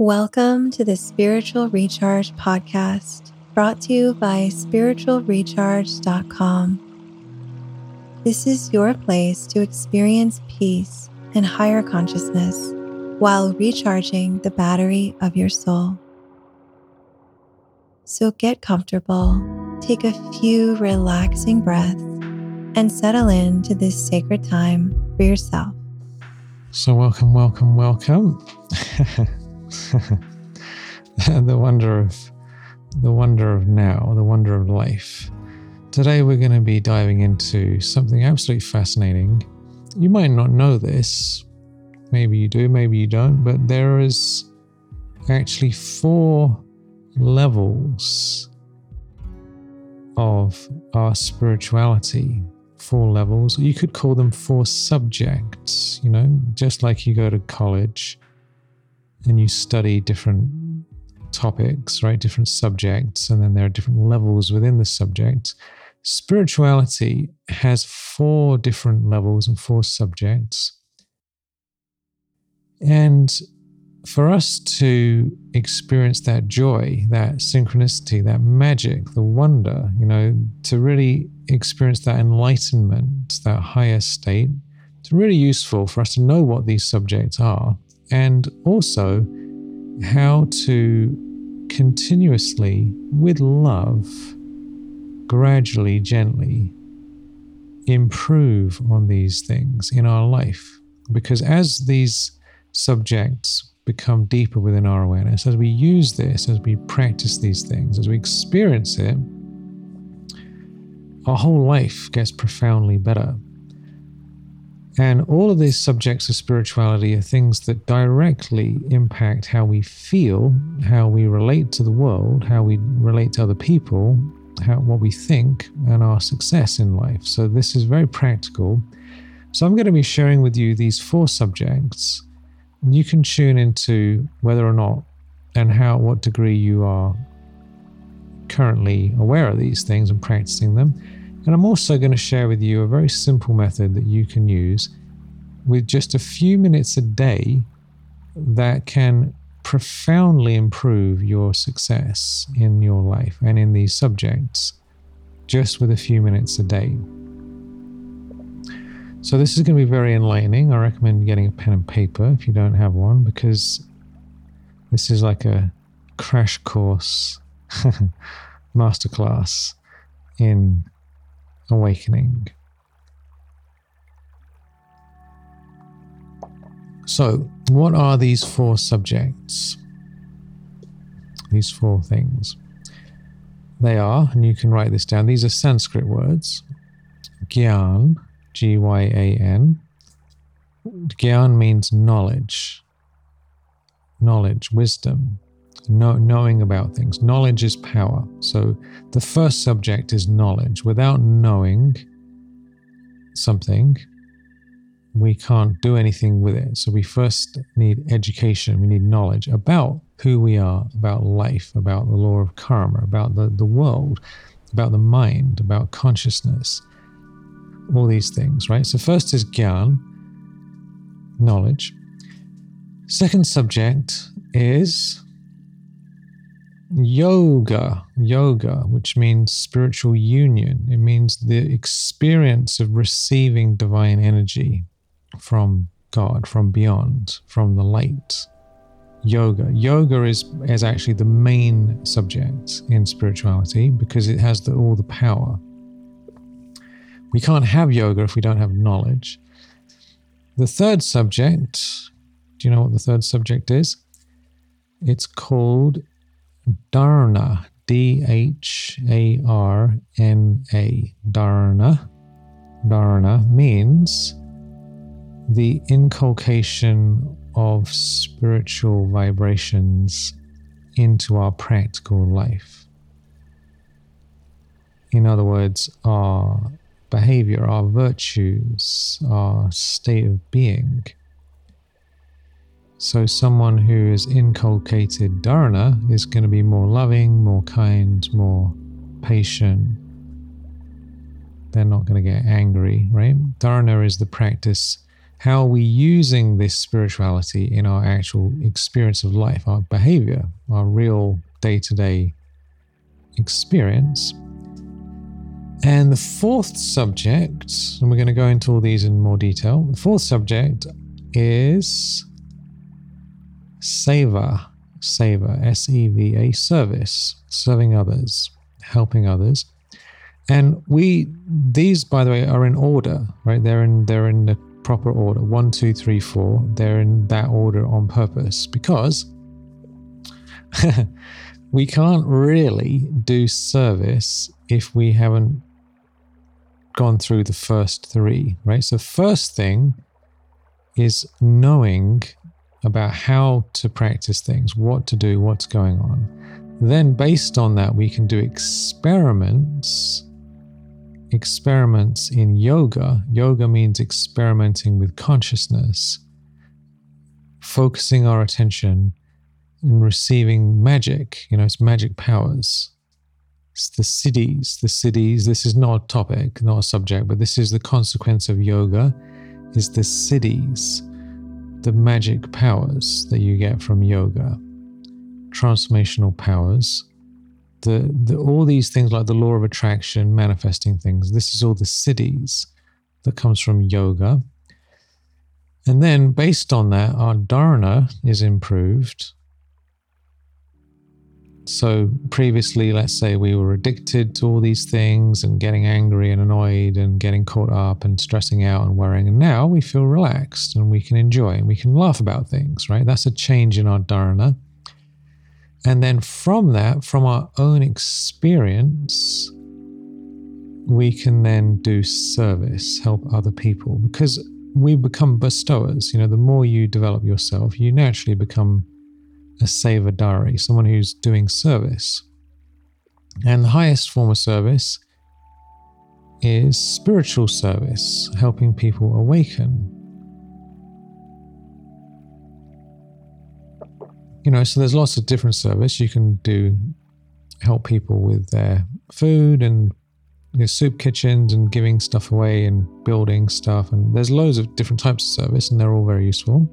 Welcome to the Spiritual Recharge Podcast, brought to you by spiritualrecharge.com. This is your place to experience peace and higher consciousness while recharging the battery of your soul. So get comfortable, take a few relaxing breaths, and settle into this sacred time for yourself. So, welcome, welcome, welcome. the wonder of the wonder of now, the wonder of life. Today we're going to be diving into something absolutely fascinating. You might not know this, maybe you do, maybe you don't, but there is actually four levels of our spirituality. Four levels. You could call them four subjects, you know, just like you go to college and you study different topics, right? Different subjects, and then there are different levels within the subject. Spirituality has four different levels and four subjects. And for us to experience that joy, that synchronicity, that magic, the wonder, you know, to really experience that enlightenment, that higher state, it's really useful for us to know what these subjects are and also how to continuously, with love, gradually, gently improve on these things in our life. Because as these subjects become deeper within our awareness, as we use this, as we practice these things, as we experience it, our whole life gets profoundly better. And all of these subjects of spirituality are things that directly impact how we feel, how we relate to the world, how we relate to other people, how, what we think, and our success in life. So, this is very practical. So, I'm going to be sharing with you these four subjects. You can tune into whether or not and how, what degree you are currently aware of these things and practicing them. And I'm also going to share with you a very simple method that you can use with just a few minutes a day that can profoundly improve your success in your life and in these subjects just with a few minutes a day. So, this is going to be very enlightening. I recommend getting a pen and paper if you don't have one, because this is like a crash course masterclass in awakening. So, what are these four subjects? These four things. They are, and you can write this down, these are Sanskrit words Gyan, G Y A N. Gyan means knowledge, knowledge, wisdom, know, knowing about things. Knowledge is power. So the first subject is knowledge. Without knowing something, we can't do anything with it. So we first need education, we need knowledge about who we are, about life, about the law of karma, about the, the world, about the mind, about consciousness, all these things, right? So first is gyan, knowledge. Second subject is yoga, yoga, which means spiritual union. It means the experience of receiving divine energy from God, from beyond, from the light. Yoga. Yoga is, is actually the main subject in spirituality because it has the, all the power. We can't have yoga if we don't have knowledge. The third subject, do you know what the third subject is? It's called Dharna, D H A R N A. Dharna. Dharna means the inculcation of spiritual vibrations into our practical life. In other words, our behavior, our virtues, our state of being so, someone who is inculcated dharana is going to be more loving, more kind, more patient. They're not going to get angry, right? Dharana is the practice how are we using this spirituality in our actual experience of life, our behavior, our real day to day experience? And the fourth subject, and we're going to go into all these in more detail. The fourth subject is Seva, Seva, S E V A, service, serving others, helping others. And we, these, by the way, are in order, right? They're in, they're in the proper order one, two, three, four. They're in that order on purpose because we can't really do service if we haven't gone through the first three, right? So, first thing is knowing about how to practice things, what to do, what's going on. Then, based on that, we can do experiments. Experiments in yoga. Yoga means experimenting with consciousness, focusing our attention and receiving magic. You know, it's magic powers. It's the siddhis. the siddhis. This is not a topic, not a subject, but this is the consequence of yoga. Is the siddhis the magic powers that you get from yoga, transformational powers, the, the all these things like the law of attraction, manifesting things. This is all the siddhis that comes from yoga. And then based on that, our dharana is improved so previously, let's say we were addicted to all these things and getting angry and annoyed and getting caught up and stressing out and worrying. And now we feel relaxed and we can enjoy and we can laugh about things, right? That's a change in our dharana. And then from that, from our own experience, we can then do service, help other people because we become bestowers. You know, the more you develop yourself, you naturally become a sevadari, someone who's doing service. And the highest form of service is spiritual service, helping people awaken. You know, so there's lots of different service you can do, help people with their food and soup kitchens and giving stuff away and building stuff. And there's loads of different types of service, and they're all very useful.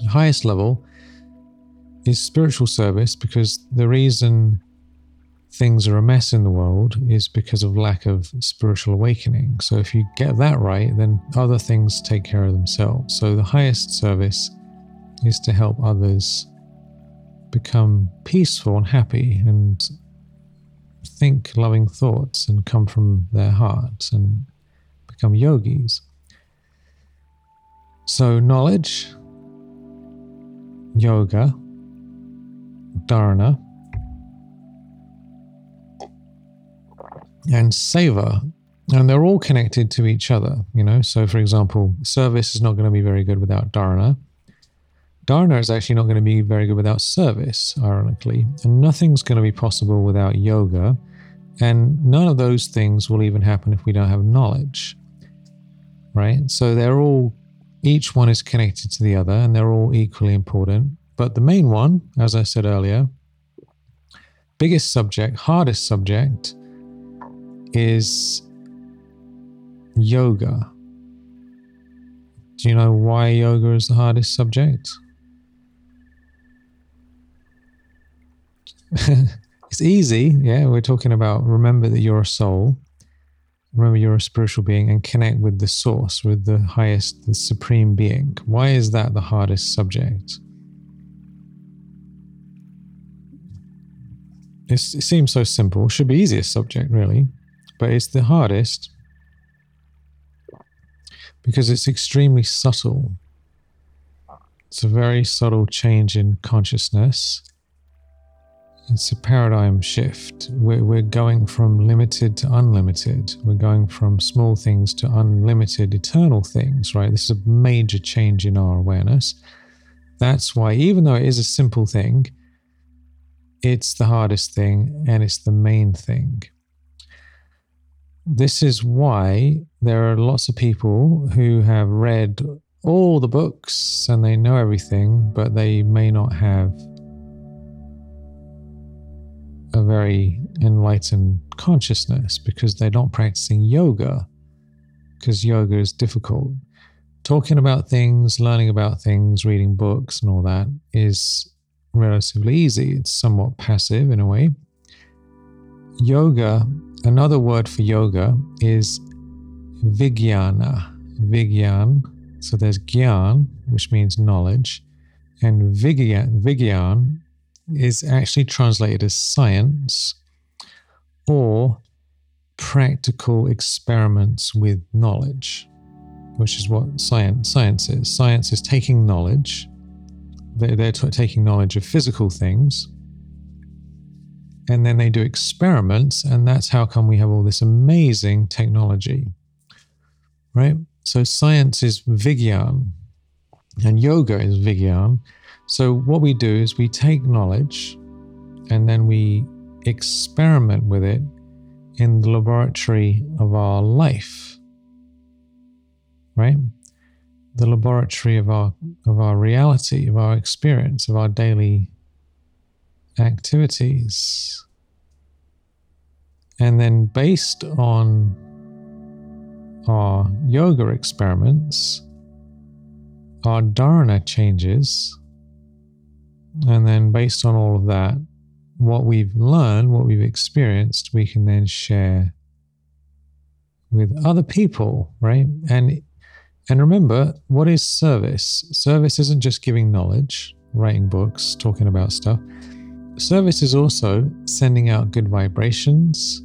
The highest level is spiritual service because the reason things are a mess in the world is because of lack of spiritual awakening. So if you get that right, then other things take care of themselves. So the highest service is to help others become peaceful and happy and think loving thoughts and come from their hearts and become yogis. So knowledge, yoga, dharana, and seva. And they're all connected to each other, you know. So, for example, service is not going to be very good without dharana. Dharana is actually not going to be very good without service, ironically. And nothing's going to be possible without yoga. And none of those things will even happen if we don't have knowledge. Right? So they're all, each one is connected to the other and they're all equally important. But the main one, as I said earlier, biggest subject, hardest subject is yoga. Do you know why yoga is the hardest subject? it's easy, yeah. We're talking about remember that you're a soul, remember you're a spiritual being, and connect with the source, with the highest, the supreme being. Why is that the hardest subject? It's, it seems so simple. Should be easiest subject, really, but it's the hardest because it's extremely subtle. It's a very subtle change in consciousness. It's a paradigm shift. We're, we're going from limited to unlimited. We're going from small things to unlimited, eternal things, right? This is a major change in our awareness. That's why, even though it is a simple thing, it's the hardest thing and it's the main thing. This is why there are lots of people who have read all the books and they know everything, but they may not have a very enlightened consciousness because they're not practicing yoga, because yoga is difficult. talking about things, learning about things, reading books, and all that is relatively easy. It's somewhat passive in a way. Yoga, another word for yoga is Vijnana. Vigyan. So there's Gyan, which means knowledge, and Vigyan, Vigyan is actually translated as science or practical experiments with knowledge, which is what science science is. Science is taking knowledge. They're, t- taking knowledge of physical things and then they do experiments and that's how come we have all this amazing technology right? So science is vigyan and yoga is vigyan so what we do is we take knowledge and then we experiment with it in the laboratory of our life right the laboratory of our of our reality of our experience of our daily activities. And then, based on our yoga experiments, our dharana changes. And then, based on all of that, what we've learned, what we've experienced, we can then share with other people, right? And and remember, what is service? Service isn't just giving knowledge, writing books, talking about stuff. Service is also sending out good vibrations,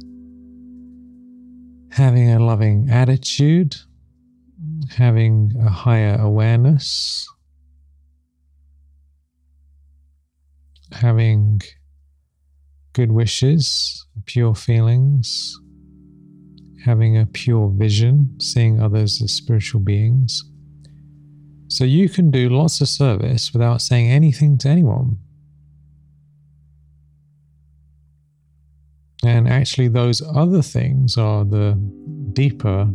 having a loving attitude, having a higher awareness, having good wishes, pure feelings, having a pure vision, seeing others as spiritual beings. So you can do lots of service without saying anything to anyone. And actually, those other things are the deeper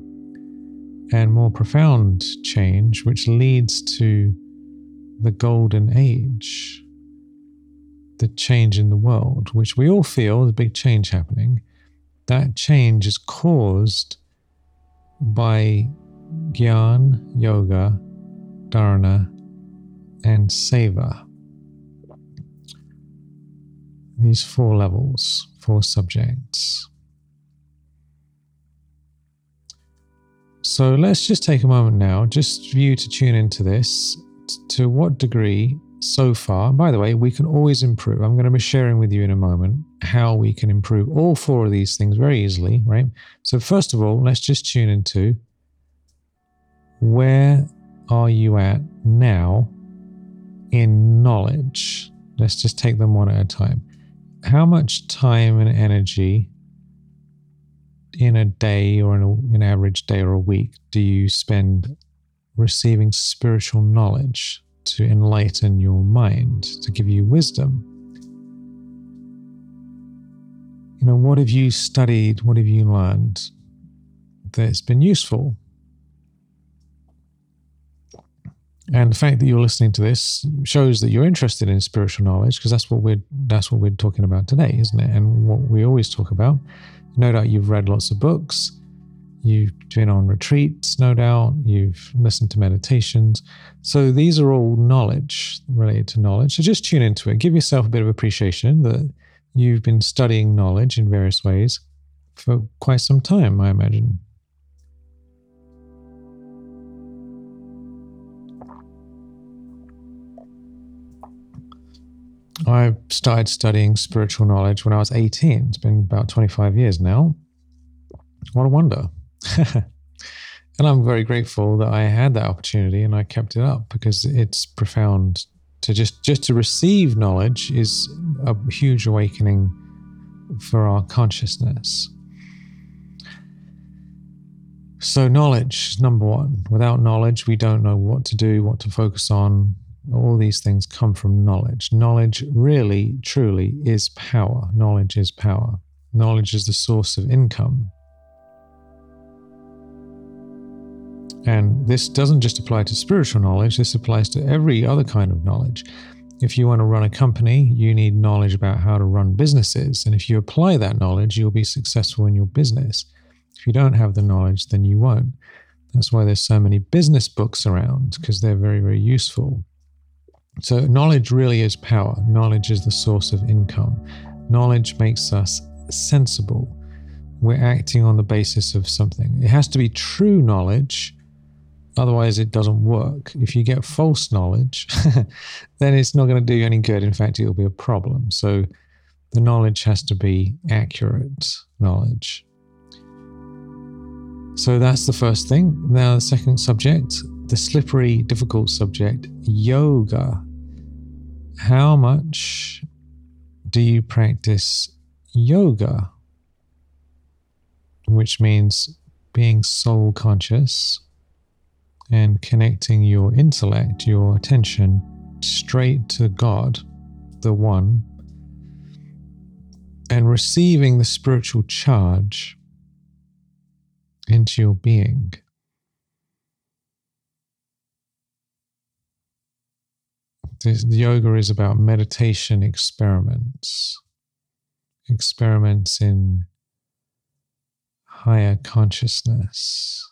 and more profound change, which leads to the golden age, the change in the world, which we all feel the big change happening. That change is caused by Gyan, Yoga, Dharana, and Seva. These four levels four subjects. So let's just take a moment now, just for you to tune into this. To what degree so far, by the way, we can always improve. I'm going to be sharing with you in a moment how we can improve all four of these things very easily, right? So, first of all, let's just tune into where are you at now in knowledge? Let's just take them one at a time how much time and energy in a day or in a, an average day or a week do you spend receiving spiritual knowledge to enlighten your mind, to give you wisdom? You know, what have you studied? What have you learned that's been useful? And the fact that you're listening to this shows that you're interested in spiritual knowledge because that's what we're that's what we're talking about today, isn't it? And what we always talk about. No doubt you've read lots of books, you've been on retreats, no doubt, you've listened to meditations. So these are all knowledge related to knowledge. So just tune into it. Give yourself a bit of appreciation that you've been studying knowledge in various ways for quite some time, I imagine. I started studying spiritual knowledge when I was 18. It's been about 25 years now. What a wonder. and I'm very grateful that I had that opportunity and I kept it up because it's profound to just just to receive knowledge is a huge awakening for our consciousness. So knowledge number 1. Without knowledge we don't know what to do, what to focus on, all these things come from knowledge. Knowledge really, truly is power. Knowledge is power. Knowledge is the source of income. And this doesn't just apply to spiritual knowledge, this applies to every other kind of knowledge. If you want to run a company, you need knowledge about how to run businesses. And if you apply that knowledge, you'll be successful in your business. If you don't have the knowledge, then you won't. That's why there's so many business books around because they're very, very useful. So, knowledge really is power. Knowledge is the source of income. Knowledge makes us sensible. We're acting on the basis of something. It has to be true knowledge, otherwise, it doesn't work. If you get false knowledge, then it's not going to do you any good. In fact, it'll be a problem. So, the knowledge has to be accurate knowledge. So that's the first thing. Now, the second subject, the slippery, difficult subject, yoga. How much do you practice yoga? Which means being soul conscious and connecting your intellect, your attention straight to God, the One, and receiving the spiritual charge into your being. This, yoga is about meditation experiments, experiments in higher consciousness.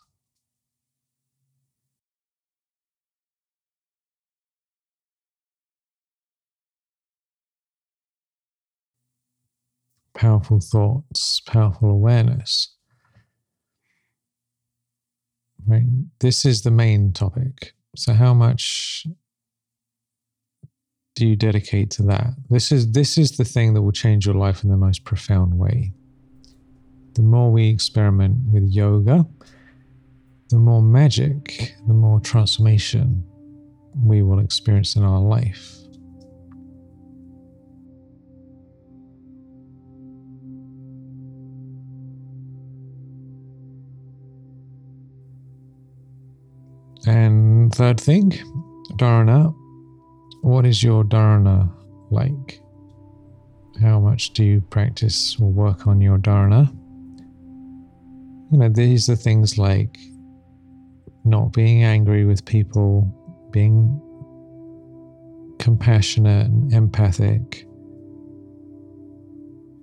Powerful thoughts, powerful awareness. Right. This is the main topic. So how much do you dedicate to that? This is this is the thing that will change your life in the most profound way. The more we experiment with yoga, the more magic, the more transformation we will experience in our life. And third thing, dharana. What is your dharana like? How much do you practice or work on your dharana? You know, these are things like not being angry with people, being compassionate and empathic,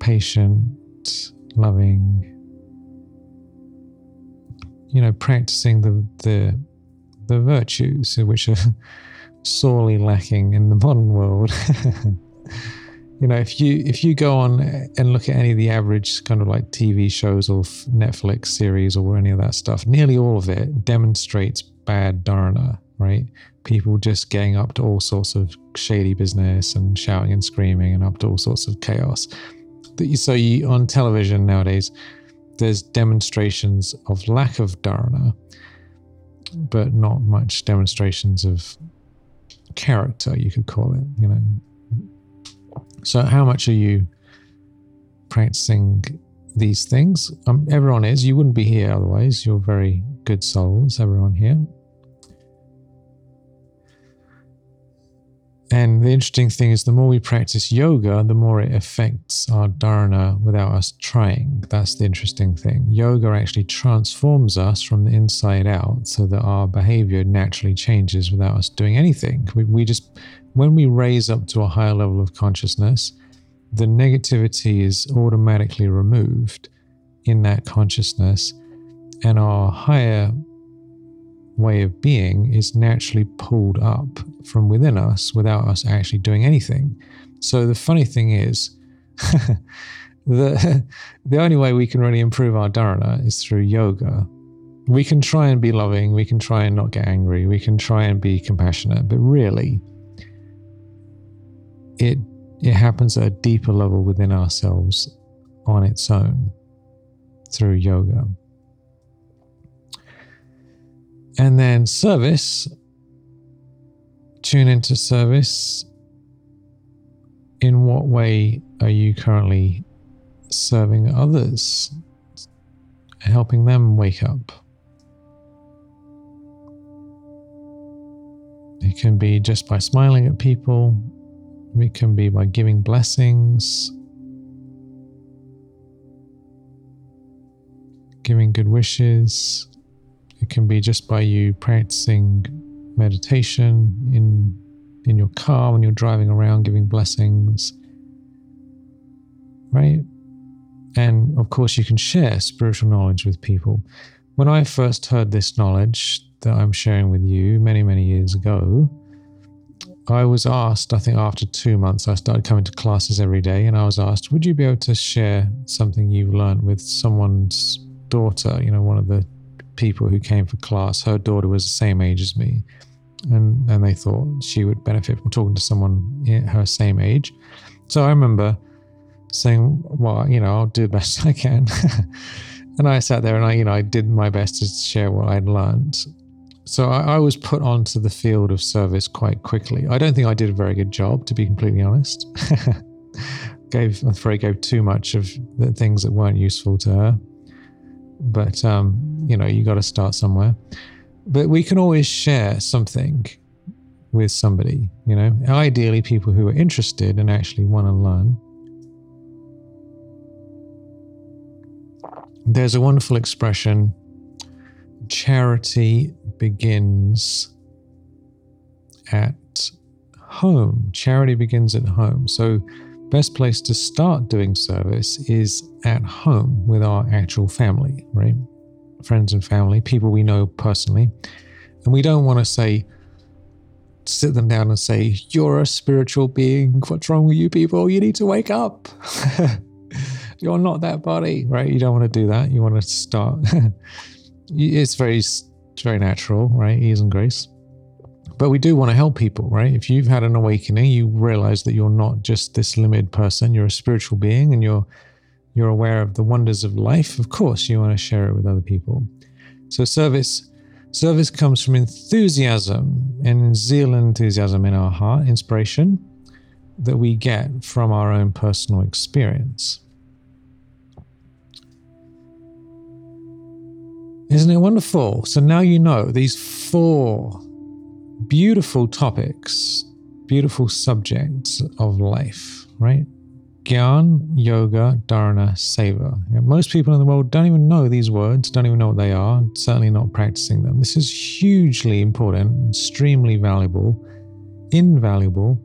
patient, loving. You know, practicing the the the virtues which are sorely lacking in the modern world. you know, if you if you go on and look at any of the average kind of like TV shows or Netflix series or any of that stuff, nearly all of it demonstrates bad dharana, right? People just getting up to all sorts of shady business and shouting and screaming and up to all sorts of chaos. So you on television nowadays, there's demonstrations of lack of dharana but not much demonstrations of character, you could call it, you know. So, how much are you practicing these things? Um, everyone is. You wouldn't be here otherwise. You're very good souls, everyone here. And the interesting thing is, the more we practice yoga, the more it affects our dharana without us trying. That's the interesting thing. Yoga actually transforms us from the inside out so that our behavior naturally changes without us doing anything. We, we just, when we raise up to a higher level of consciousness, the negativity is automatically removed in that consciousness, and our higher way of being is naturally pulled up from within us without us actually doing anything. So the funny thing is, the the only way we can really improve our dharana is through yoga. We can try and be loving, we can try and not get angry, we can try and be compassionate, but really it it happens at a deeper level within ourselves on its own through yoga. And then service, tune into service. In what way are you currently serving others, helping them wake up? It can be just by smiling at people, it can be by giving blessings, giving good wishes, it can be just by you practicing meditation in in your car when you're driving around giving blessings. Right? And of course you can share spiritual knowledge with people. when I first heard this knowledge that I'm sharing with you many, many years ago, I was asked, I think after two months, I started coming to classes every day, and I was asked, Would you be able to share something you've learned with someone's daughter? You know, one of the people who came for class, her daughter was the same age as me. And, and they thought she would benefit from talking to someone her same age. So I remember saying, Well, you know, I'll do the best I can. and I sat there and I, you know, I did my best to share what I'd learned. So I, I, was put onto the field of service quite quickly. I don't think I did a very good job, to be completely honest. gave, I'm afraid, gave too much of the things that weren't useful to her. But um, you know, you got to start somewhere. But we can always share something with somebody. You know, ideally, people who are interested and actually want to learn. There's a wonderful expression charity begins at home. Charity begins at home. So, best place to start doing service is at home with our actual family, right? Friends and family, people we know personally. And we don't want to say, sit them down and say, You're a spiritual being. What's wrong with you people? You need to wake up. You're not that body, right? You don't want to do that. You want to start. it's very very natural, right? Ease and grace. But we do want to help people, right? If you've had an awakening, you realize that you're not just this limited person, you're a spiritual being and you're you're aware of the wonders of life. Of course, you want to share it with other people. So service service comes from enthusiasm and zeal and enthusiasm in our heart, inspiration that we get from our own personal experience. Isn't it wonderful? So now you know these four beautiful topics, beautiful subjects of life, right? Gyan, yoga, dharana, seva. Most people in the world don't even know these words, don't even know what they are, certainly not practicing them. This is hugely important, extremely valuable, invaluable.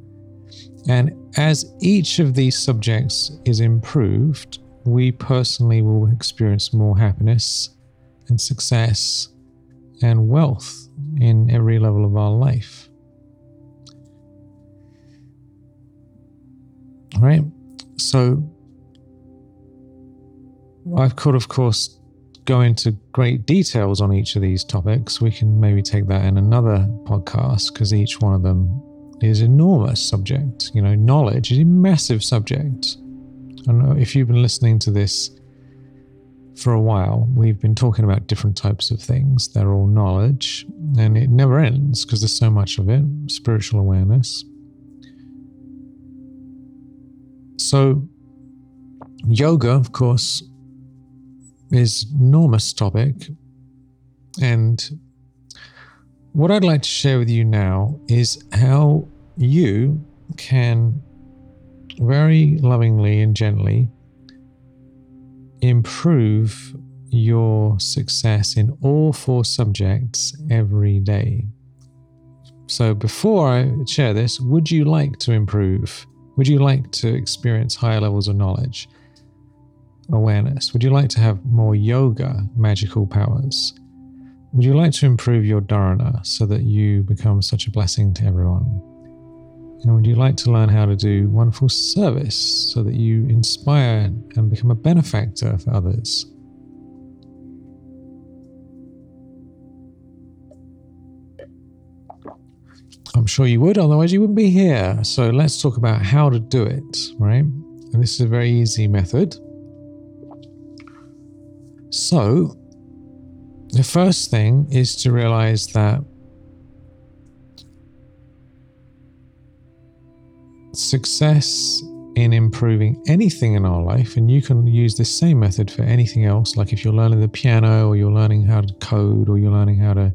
And as each of these subjects is improved, we personally will experience more happiness and success and wealth in every level of our life. All right? So, I could, of course, go into great details on each of these topics. We can maybe take that in another podcast because each one of them is enormous subject. You know, knowledge is a massive subject. Know if you've been listening to this for a while, we've been talking about different types of things. They're all knowledge, and it never ends because there's so much of it spiritual awareness. So, yoga, of course, is enormous topic. And what I'd like to share with you now is how you can very lovingly and gently improve your success in all four subjects every day. So, before I share this, would you like to improve? Would you like to experience higher levels of knowledge, awareness? Would you like to have more yoga, magical powers? Would you like to improve your dharana so that you become such a blessing to everyone? And would you like to learn how to do wonderful service so that you inspire and become a benefactor for others? I'm sure you would, otherwise, you wouldn't be here. So let's talk about how to do it, right? And this is a very easy method. So, the first thing is to realize that success in improving anything in our life, and you can use this same method for anything else, like if you're learning the piano or you're learning how to code or you're learning how to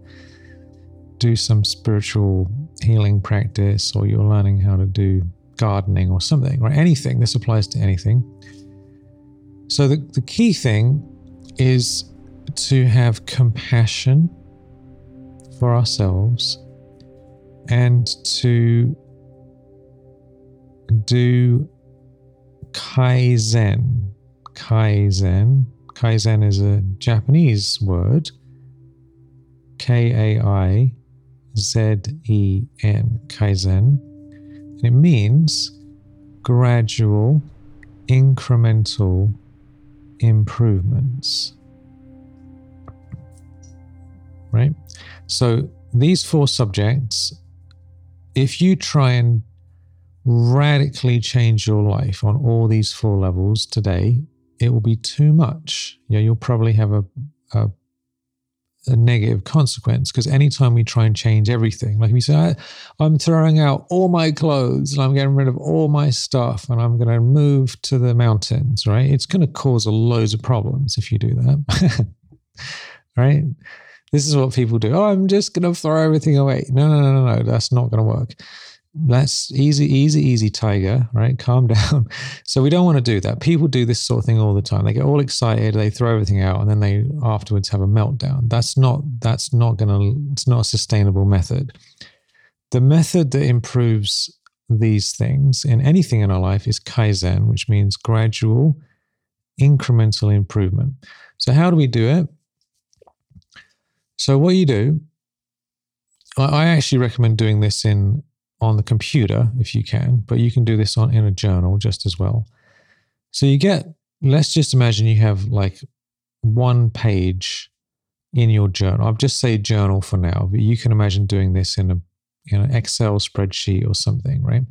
do some spiritual healing practice or you're learning how to do gardening or something, right? Anything. This applies to anything. So the, the key thing is to have compassion for ourselves and to do kaizen. Kaizen. Kaizen is a Japanese word K A I Z E N, Kaizen. And it means gradual, incremental improvements. Right? So these four subjects, if you try and radically change your life on all these four levels today, it will be too much. Yeah, you'll probably have a, a, a negative consequence because anytime we try and change everything, like we say, I'm throwing out all my clothes and I'm getting rid of all my stuff and I'm going to move to the mountains, right? It's going to cause a loads of problems if you do that, right? This is what people do. Oh, I'm just going to throw everything away. No, no, no, no, no. That's not going to work. That's easy, easy, easy, tiger, right? Calm down. So we don't want to do that. People do this sort of thing all the time. They get all excited, they throw everything out, and then they afterwards have a meltdown. That's not that's not gonna it's not a sustainable method. The method that improves these things in anything in our life is Kaizen, which means gradual, incremental improvement. So how do we do it? So what you do, I actually recommend doing this in on the computer if you can, but you can do this on in a journal just as well. So you get, let's just imagine you have like one page in your journal. I'll just say journal for now, but you can imagine doing this in a in an Excel spreadsheet or something, right?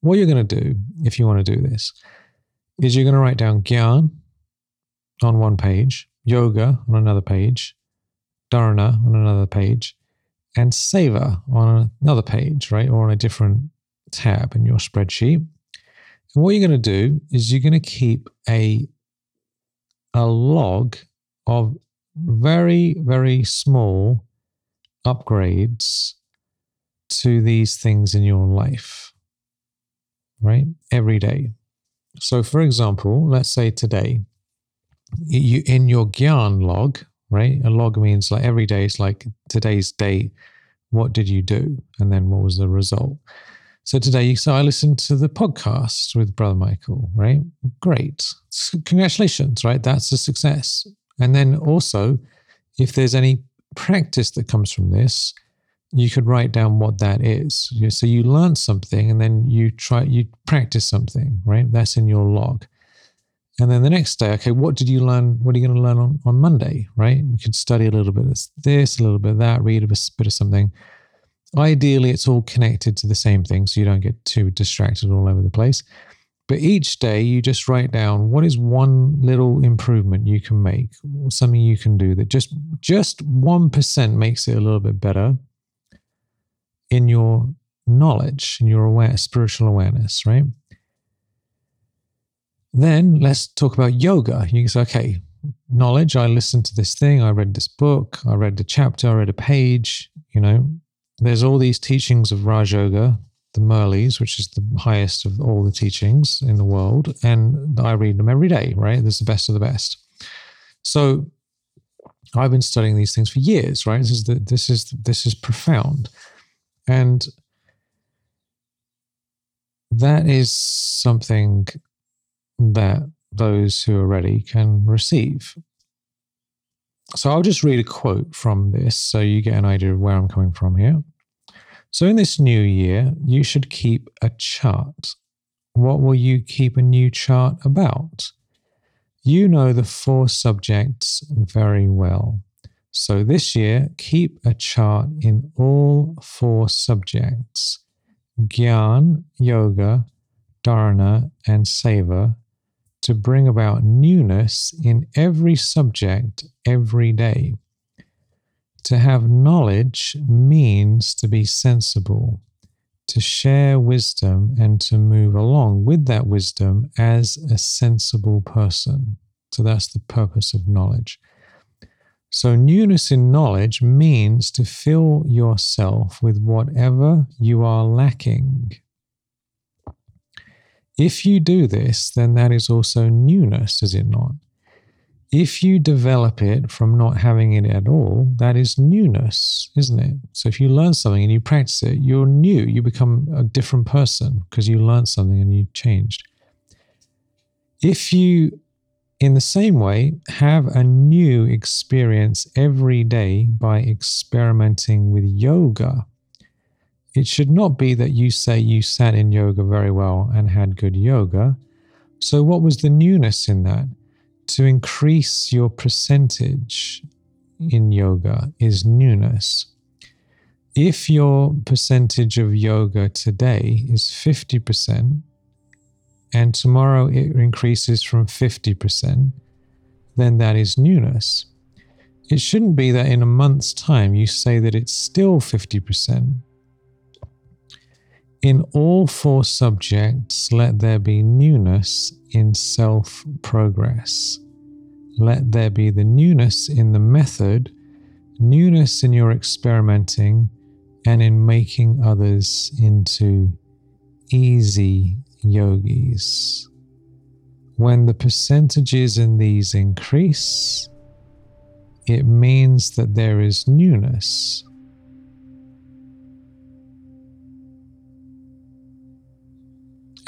What you're going to do if you want to do this is you're going to write down Gyan on one page, yoga on another page, Dharana on another page, and Seva on another page, right? Or on a different tab in your spreadsheet. And what you're going to do is you're going to keep a, a log of very, very small upgrades to these things in your life, right? Every day. So, for example, let's say today, you in your Gyan log, right? A log means like every day, it's like today's date. What did you do? And then what was the result? So today, so I listened to the podcast with Brother Michael, right? Great. Congratulations, right? That's a success. And then also, if there's any practice that comes from this, you could write down what that is. So you learn something and then you try, you practice something, right? That's in your log. And then the next day, okay, what did you learn? What are you going to learn on, on Monday, right? You could study a little bit of this, a little bit of that, read a bit of something. Ideally, it's all connected to the same thing so you don't get too distracted all over the place. But each day, you just write down what is one little improvement you can make, something you can do that just just 1% makes it a little bit better in your knowledge, in your aware, spiritual awareness, right? Then let's talk about yoga. You can say, okay, knowledge. I listened to this thing. I read this book. I read the chapter. I read a page. You know, there's all these teachings of Raj Yoga, the Murlis, which is the highest of all the teachings in the world. And I read them every day, right? There's the best of the best. So I've been studying these things for years, right? This is the, this is this is profound. And that is something that those who are ready can receive. So I'll just read a quote from this so you get an idea of where I'm coming from here. So, in this new year, you should keep a chart. What will you keep a new chart about? You know the four subjects very well. So, this year, keep a chart in all four subjects Gyan, Yoga, Dharana, and Seva to bring about newness in every subject every day. To have knowledge means to be sensible, to share wisdom, and to move along with that wisdom as a sensible person. So that's the purpose of knowledge. So, newness in knowledge means to fill yourself with whatever you are lacking if you do this, then that is also newness, is it not? If you develop it from not having it at all, that is newness, isn't it? So if you learn something and you practice it, you're new. You become a different person because you learned something and you changed. If you In the same way, have a new experience every day by experimenting with yoga. It should not be that you say you sat in yoga very well and had good yoga. So, what was the newness in that? To increase your percentage in yoga is newness. If your percentage of yoga today is 50%, and tomorrow it increases from 50%, then that is newness. It shouldn't be that in a month's time you say that it's still 50%. In all four subjects, let there be newness in self progress. Let there be the newness in the method, newness in your experimenting, and in making others into easy yogis. When the percentages in these increase, it means that there is newness.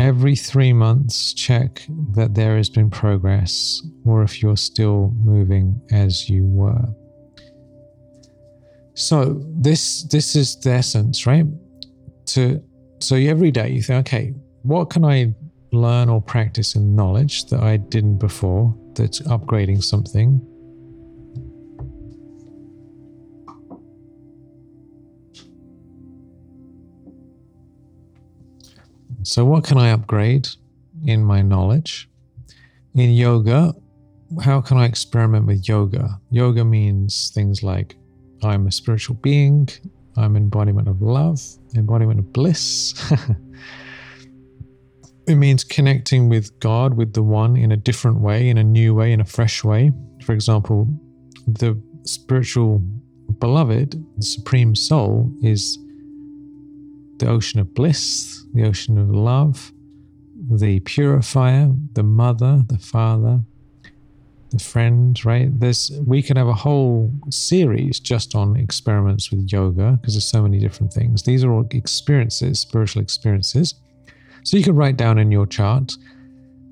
Every three months, check that there has been progress or if you're still moving as you were. So this this is the essence, right? To so every day you think, okay, what can I learn or practice in knowledge that I didn't before that's upgrading something? So, what can I upgrade in my knowledge? In yoga, how can I experiment with yoga? Yoga means things like I'm a spiritual being, I'm embodiment of love, embodiment of bliss. It means connecting with God, with the One, in a different way, in a new way, in a fresh way. For example, the spiritual beloved, the Supreme Soul, is the ocean of bliss, the ocean of love, the purifier, the mother, the father, the friend, right? There's we could have a whole series just on experiments with yoga because there's so many different things. These are all experiences, spiritual experiences. So you can write down in your chart,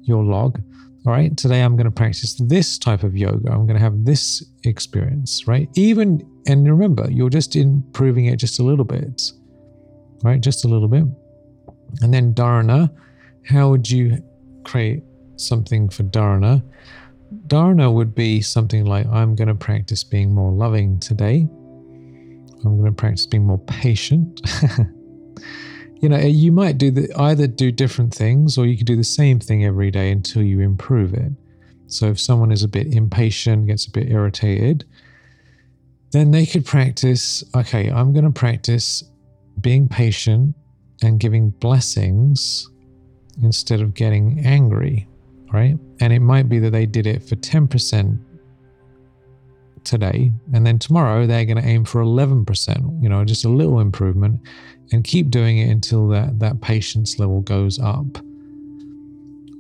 your log, all right, today I'm going to practice this type of yoga. I'm going to have this experience, right? Even, and remember, you're just improving it just a little bit, right? Just a little bit. And then dharana, how would you create something for dharana? Dharana would be something like I'm going to practice being more loving today. I'm going to practice being more patient. you know eh, you might do the, either do different things or you could do the same thing every day until you improve it so if someone is a bit impatient gets a bit irritated then they could practice okay i'm going to practice being patient and giving blessings instead of getting angry right? And it might be that they did it for 10% today and then tomorrow they're going to aim for 11% you know just a little improvement and keep doing it until that that patience level goes up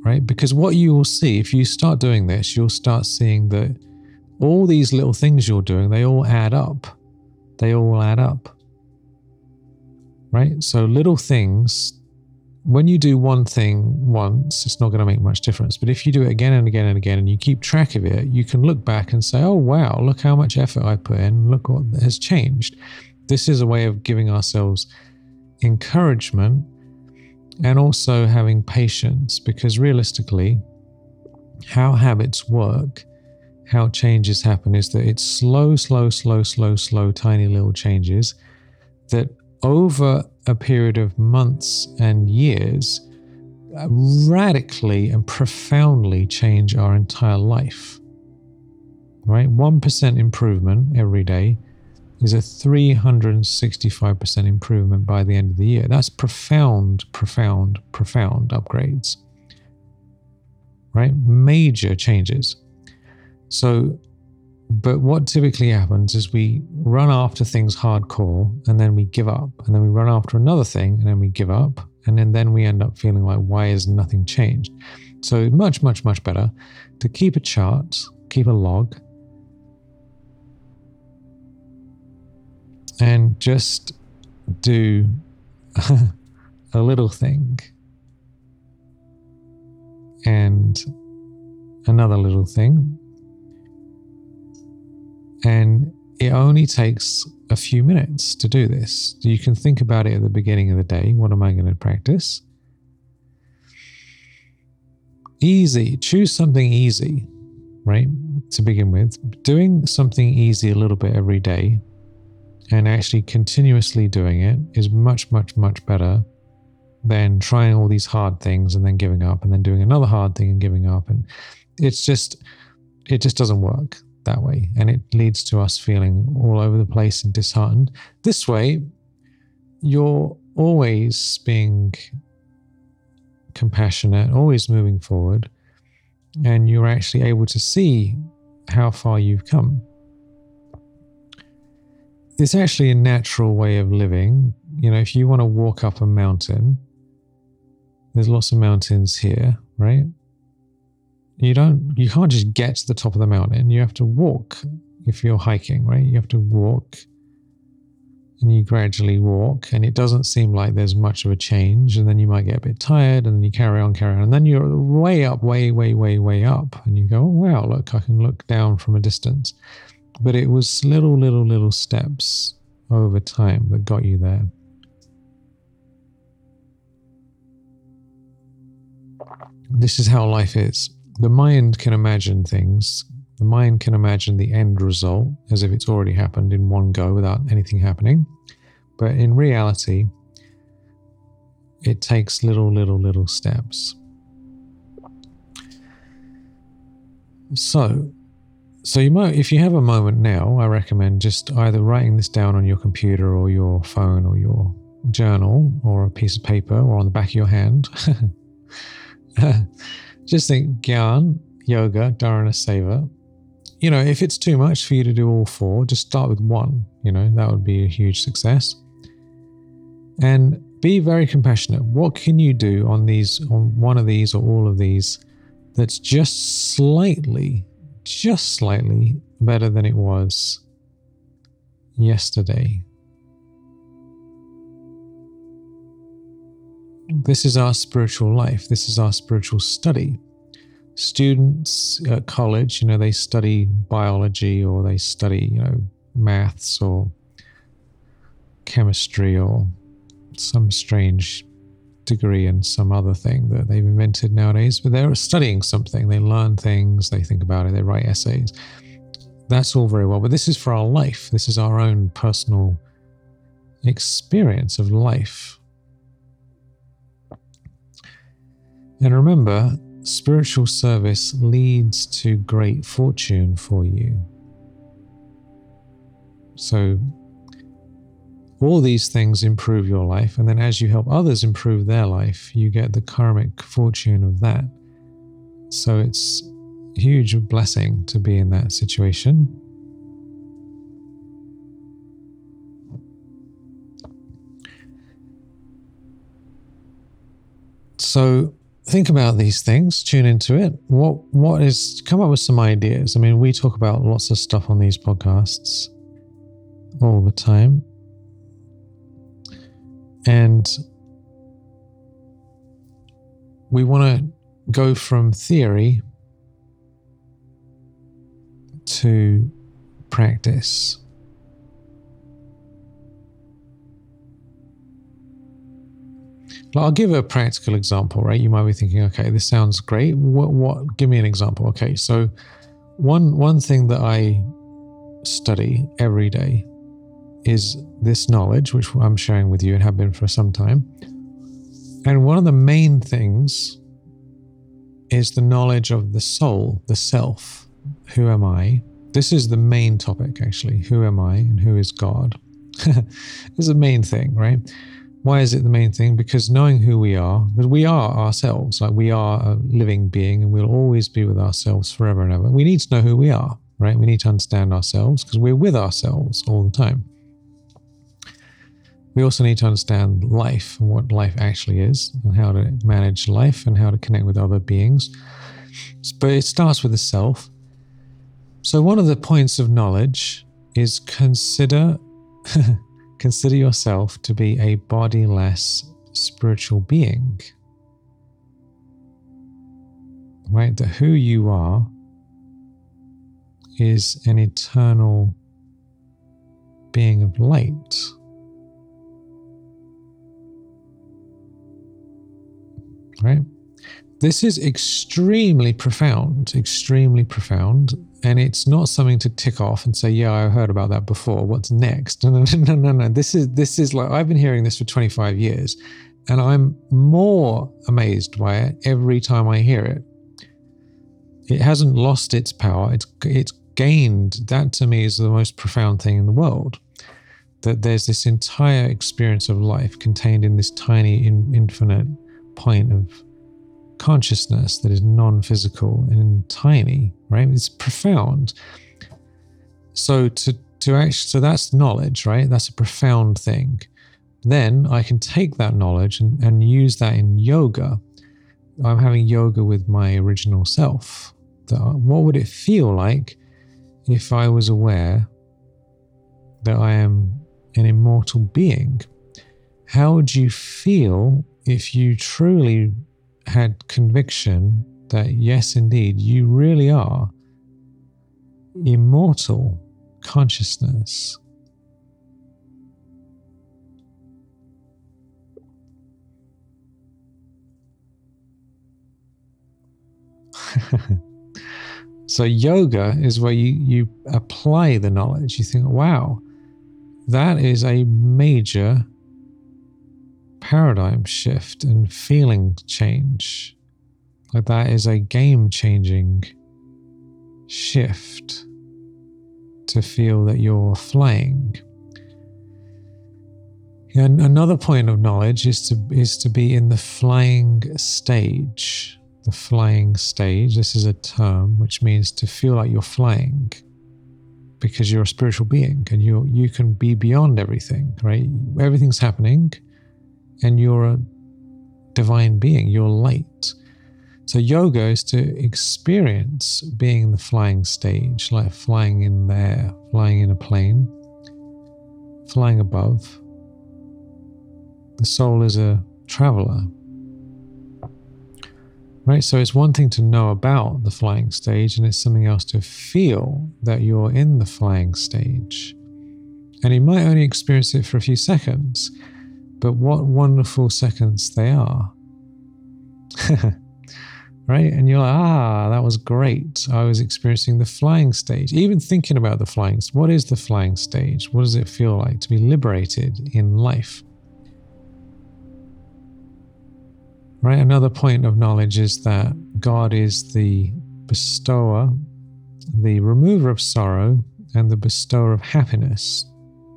right? Because what you will see if you start doing this you'll start seeing that all these little things you're doing they all add up. They all add up right? So little things when you do one thing once it's not going to make much difference. But if you do it again and again and again and you keep track of it you can look back and say oh wow look how much effort i put in. Look what has changed. This is a way of giving ourselves encouragement and also having patience because realistically, how habits work, how changes happen is that it's slow, slow, slow, slow, slow, tiny little changes that over a period of months and years uh, radically and profoundly change our entire life. Right? 1% improvement every day is a 365% improvement by the end of the year. That's profound, profound, profound upgrades. Right? Major changes. So, but what typically happens is we run after things hardcore and then we give up. And then we run after another thing and then we give up. And then, then we end up feeling like, why has nothing changed? So, much, much, much better to keep a chart, keep a log, and just do a little thing and another little thing. And it only takes a few minutes to do this. You can think about it at the beginning of the day. What am I going to practice? Easy. Choose something easy, right? To begin with. Doing something easy a little bit every day and actually continuously doing it is much, much, much better than trying all these hard things and then giving up and then doing another hard thing and giving up. And it's just, it just doesn't work that way. And it leads to us feeling all over the place and disheartened. This way, you're always being compassionate, always moving forward, and you're actually able to see how far you've come. It's actually a natural way of living. You know, if you want to walk up a mountain, there's lots of mountains here, right? You don't, you can't just get to the top of the mountain. You have to walk if you're hiking, right? You have to walk and you gradually walk, and it doesn't seem like there's much of a change. And then you might get a bit tired, and then you carry on, carry on. And then you're way up, way, way, way, way up. And you go, oh, wow, look, I can look down from a distance. But it was little, little, little steps over time that got you there. This is how life is. The mind can imagine things. The mind can imagine the end result as if it's already happened in one go without anything happening. But in reality, it takes little, little, little steps. So, so you might, if you have a moment now, I recommend just either writing this down on your computer or your phone or your journal or a piece of paper or on the back of your hand. just think Gyan, Yoga, Dharana Seva. You know, if it's too much for you to do all four, just start with one. You know, that would be a huge success. And be very compassionate. What can you do on these, on one of these or all of these, that's just slightly, just slightly better than it was yesterday? This is our spiritual life. This is our spiritual study. Students at college, you know, they study biology or they study, you know, maths or chemistry or some strange degree in some other thing that they've invented nowadays, but they're studying something. They learn things, they think about it, they write essays. That's all very well, but this is for our life. This is our own personal experience of life. And remember, spiritual service leads to great fortune for you. So, all these things improve your life, and then as you help others improve their life, you get the karmic fortune of that. So, it's a huge blessing to be in that situation. So, think about these things, tune into it. What what is come up with some ideas. I mean, we talk about lots of stuff on these podcasts all the time. And we want to go from theory to practice. I'll give a practical example, right? You might be thinking, okay, this sounds great. What? What? Give me an example. Okay, so one one thing that I study every day is this knowledge, which I'm sharing with you and have been for some time. And one of the main things is the knowledge of the soul, the self. Who am I? This is the main topic, actually. Who am I and who is God? this is the main thing, right? Why is it the main thing? Because knowing who we are, because we are ourselves, like we are a living being and we'll always be with ourselves forever and ever. We need to know who we are, right? We need to understand ourselves because we're with ourselves all the time. We also need to understand life and what life actually is and how to manage life and how to connect with other beings. But it starts with the self. So, one of the points of knowledge is consider Consider yourself to be a bodiless spiritual being. right? That who you are is an eternal being of light. Right? This is extremely profound, extremely profound. And it's not something to tick off and say, yeah, I heard about that before. What's next? No, no, no, no, no. This is this is like I've been hearing this for 25 years. And I'm more amazed by it every time I hear it. It hasn't lost its power. It's it's gained. That to me is the most profound thing in the world. That there's this entire experience of life contained in this tiny, in, infinite point of consciousness that is non-physical and tiny. Right? It's profound. So to to actually, so that's knowledge, right? That's a profound thing then I can take that knowledge and, and use that in yoga. I'm having yoga with my original self. What would it feel like if I was aware that I am an immortal being? How would you feel if you truly had conviction that, yes, indeed, you really are immortal consciousness? so yoga is where you you apply the knowledge. You think, wow, that is a major paradigm shift and feeling change. Like that is a game changing shift to feel that you're flying. And another point of knowledge is to is to be in the flying stage the flying stage. This is a term which means to feel like you're flying because you're a spiritual being and you you can be beyond everything, right? Everything's happening and you're a divine being, you're light. So yoga is to experience being in the flying stage, like flying in the air, flying in a plane, flying above. The soul is a traveler, Right, so it's one thing to know about the flying stage, and it's something else to feel that you're in the flying stage. And you might only experience it for a few seconds, but what wonderful seconds they are. right? And you're like, ah, that was great. I was experiencing the flying stage. Even thinking about the flying, what is the flying stage? What does it feel like to be liberated in life? Right? Another point of knowledge is that God is the bestower, the remover of sorrow, and the bestower of happiness.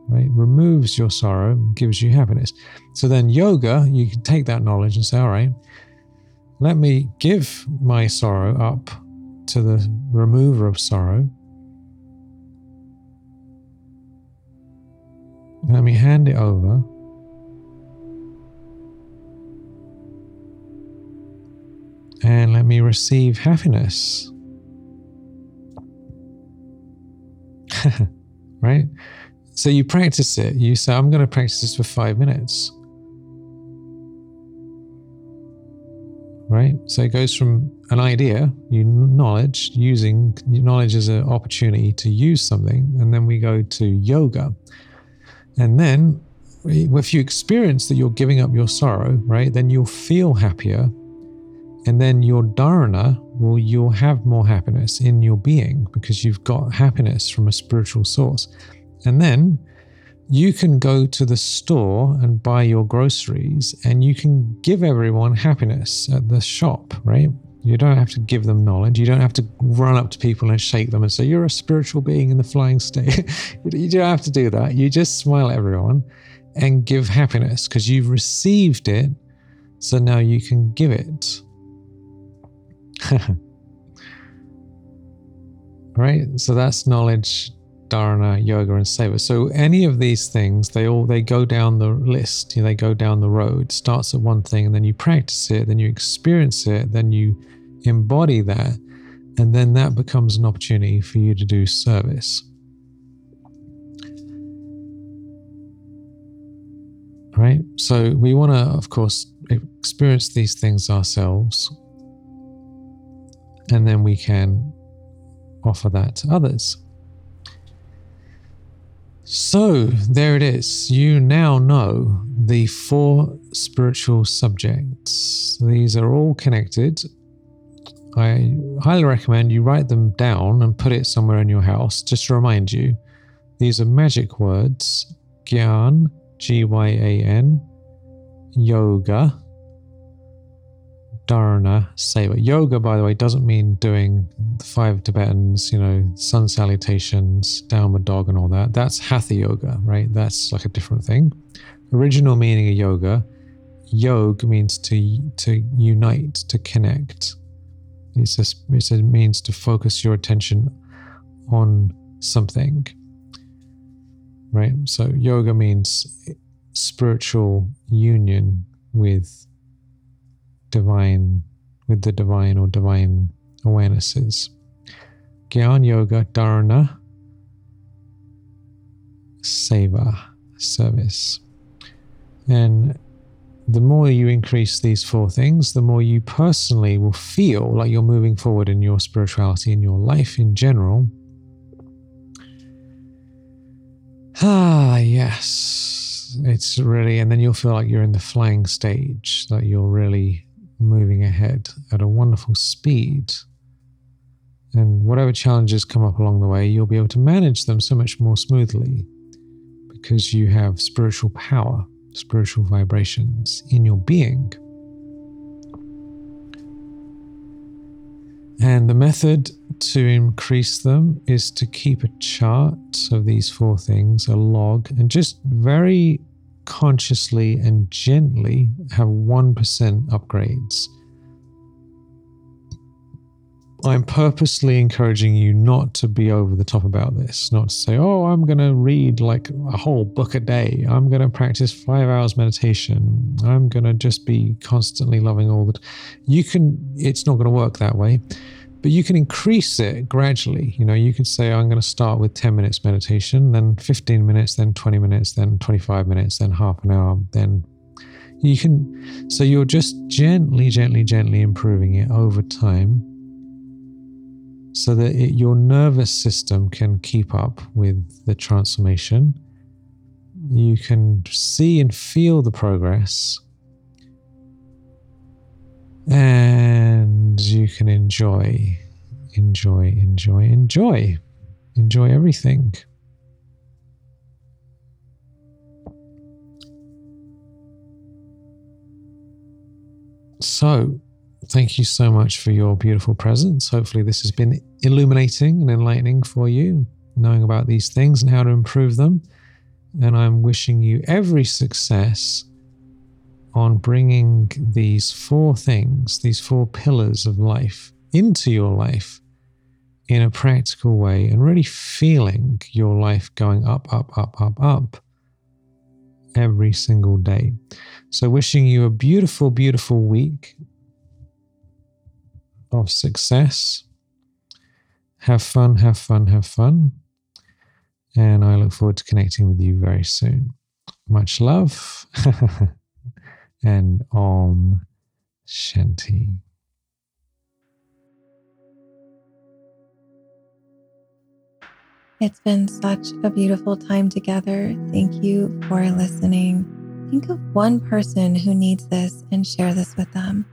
Right? Removes your sorrow, gives you happiness. So then, yoga, you can take that knowledge and say, all right, let me give my sorrow up to the remover of sorrow. Let me hand it over and let me receive happiness. right? So you practice it. You say, I'm going to practice this for five minutes. Right? So it goes from an idea, you knowledge, using knowledge as an opportunity to use something, and then we go to yoga. And then if you experience that you're giving up your sorrow, right, then you'll feel happier and then your dharana will you'll have more happiness in your being because you've got happiness from a spiritual source and then you can go to the store and buy your groceries and you can give everyone happiness at the shop right? You don't have to give them knowledge. You don't have to run up to people and shake them and say you're a spiritual being in the flying state. You don't have to do that. You just smile at everyone and give happiness because you've received it so now you can give it. Right? So that's knowledge, dharana, yoga, and seva. So any of these things, they all they go down the list. You know, they go down the road. Starts at one thing, and then you practice it, then you experience it, then you embody that, and then that becomes an opportunity for you to do service. Right? So we want to, of course, experience these things ourselves and then we can offer that to others. So there it is. You now know the four spiritual subjects. These are all connected. I highly recommend you write them down and put it somewhere in your house just to remind you. These are magic words Gyan, G Y A N, Yoga, dharana seva. Yoga, by the way, doesn't mean doing the five Tibetans, you know, sun salutations, downward dog, and all that. That's hatha yoga, right? That's like a different thing. Original meaning of yoga, yog means to to unite, to connect. It's just, it means to focus your attention on something, right? So yoga means spiritual union with divine, with the divine or divine awarenesses. Gyan Yoga Dharana Seva service. And the more you increase these four things, the more you personally will feel like you're moving forward in your spirituality, in your life in general. Ah, yes. It's really, and then you'll feel like you're in the flying stage, that you're really moving ahead at a wonderful speed. And whatever challenges come up along the way, you'll be able to manage them so much more smoothly because you have spiritual power, spiritual vibrations in your being. And the method to increase them is to keep a chart of these four things, a log, and just very consciously and gently have 1% upgrades. I'm purposely encouraging you not to be over the top about this, not to say, oh, I'm going to read like a whole book a day. I'm going to practice five hours meditation. I'm going to just be constantly loving all that. You can, it's not going to work that way but you can increase it gradually. You know, you could say, oh, I'm going to start with 10 minutes meditation, then 15 minutes, then 20 minutes, then 25 minutes, then half an hour, then you can. So you're just gently, gently, gently improving it over time so that it, your nervous system can keep up with the transformation. You can see and feel the progress and you can enjoy, enjoy, enjoy, enjoy, enjoy everything. So, thank you so much for your beautiful presence. Hopefully, this has been illuminating and enlightening for you, knowing about these things and how to improve them. And I'm wishing you every success on bringing these four things, these four pillars of life into your life in a practical way and really feeling your life going up, up, up, up, up every single day. So, wishing you a beautiful, beautiful week of success. Have fun, have fun, have fun. And I look forward to connecting with you very soon. Much love. and Om Shanti. It's been such a beautiful time together. Thank you for listening. Think of one person who needs this and share this with them.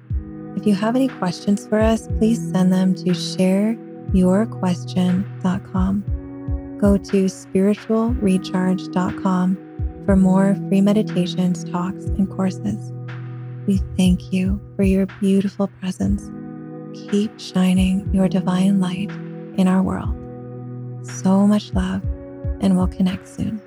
If you have any questions for us, please send them to shareyourquestion.com. Go to spiritualrecharge.com for more free meditations, talks, and courses. We thank you for your beautiful presence. Keep shining your divine light in our world. So much love, and we'll connect soon.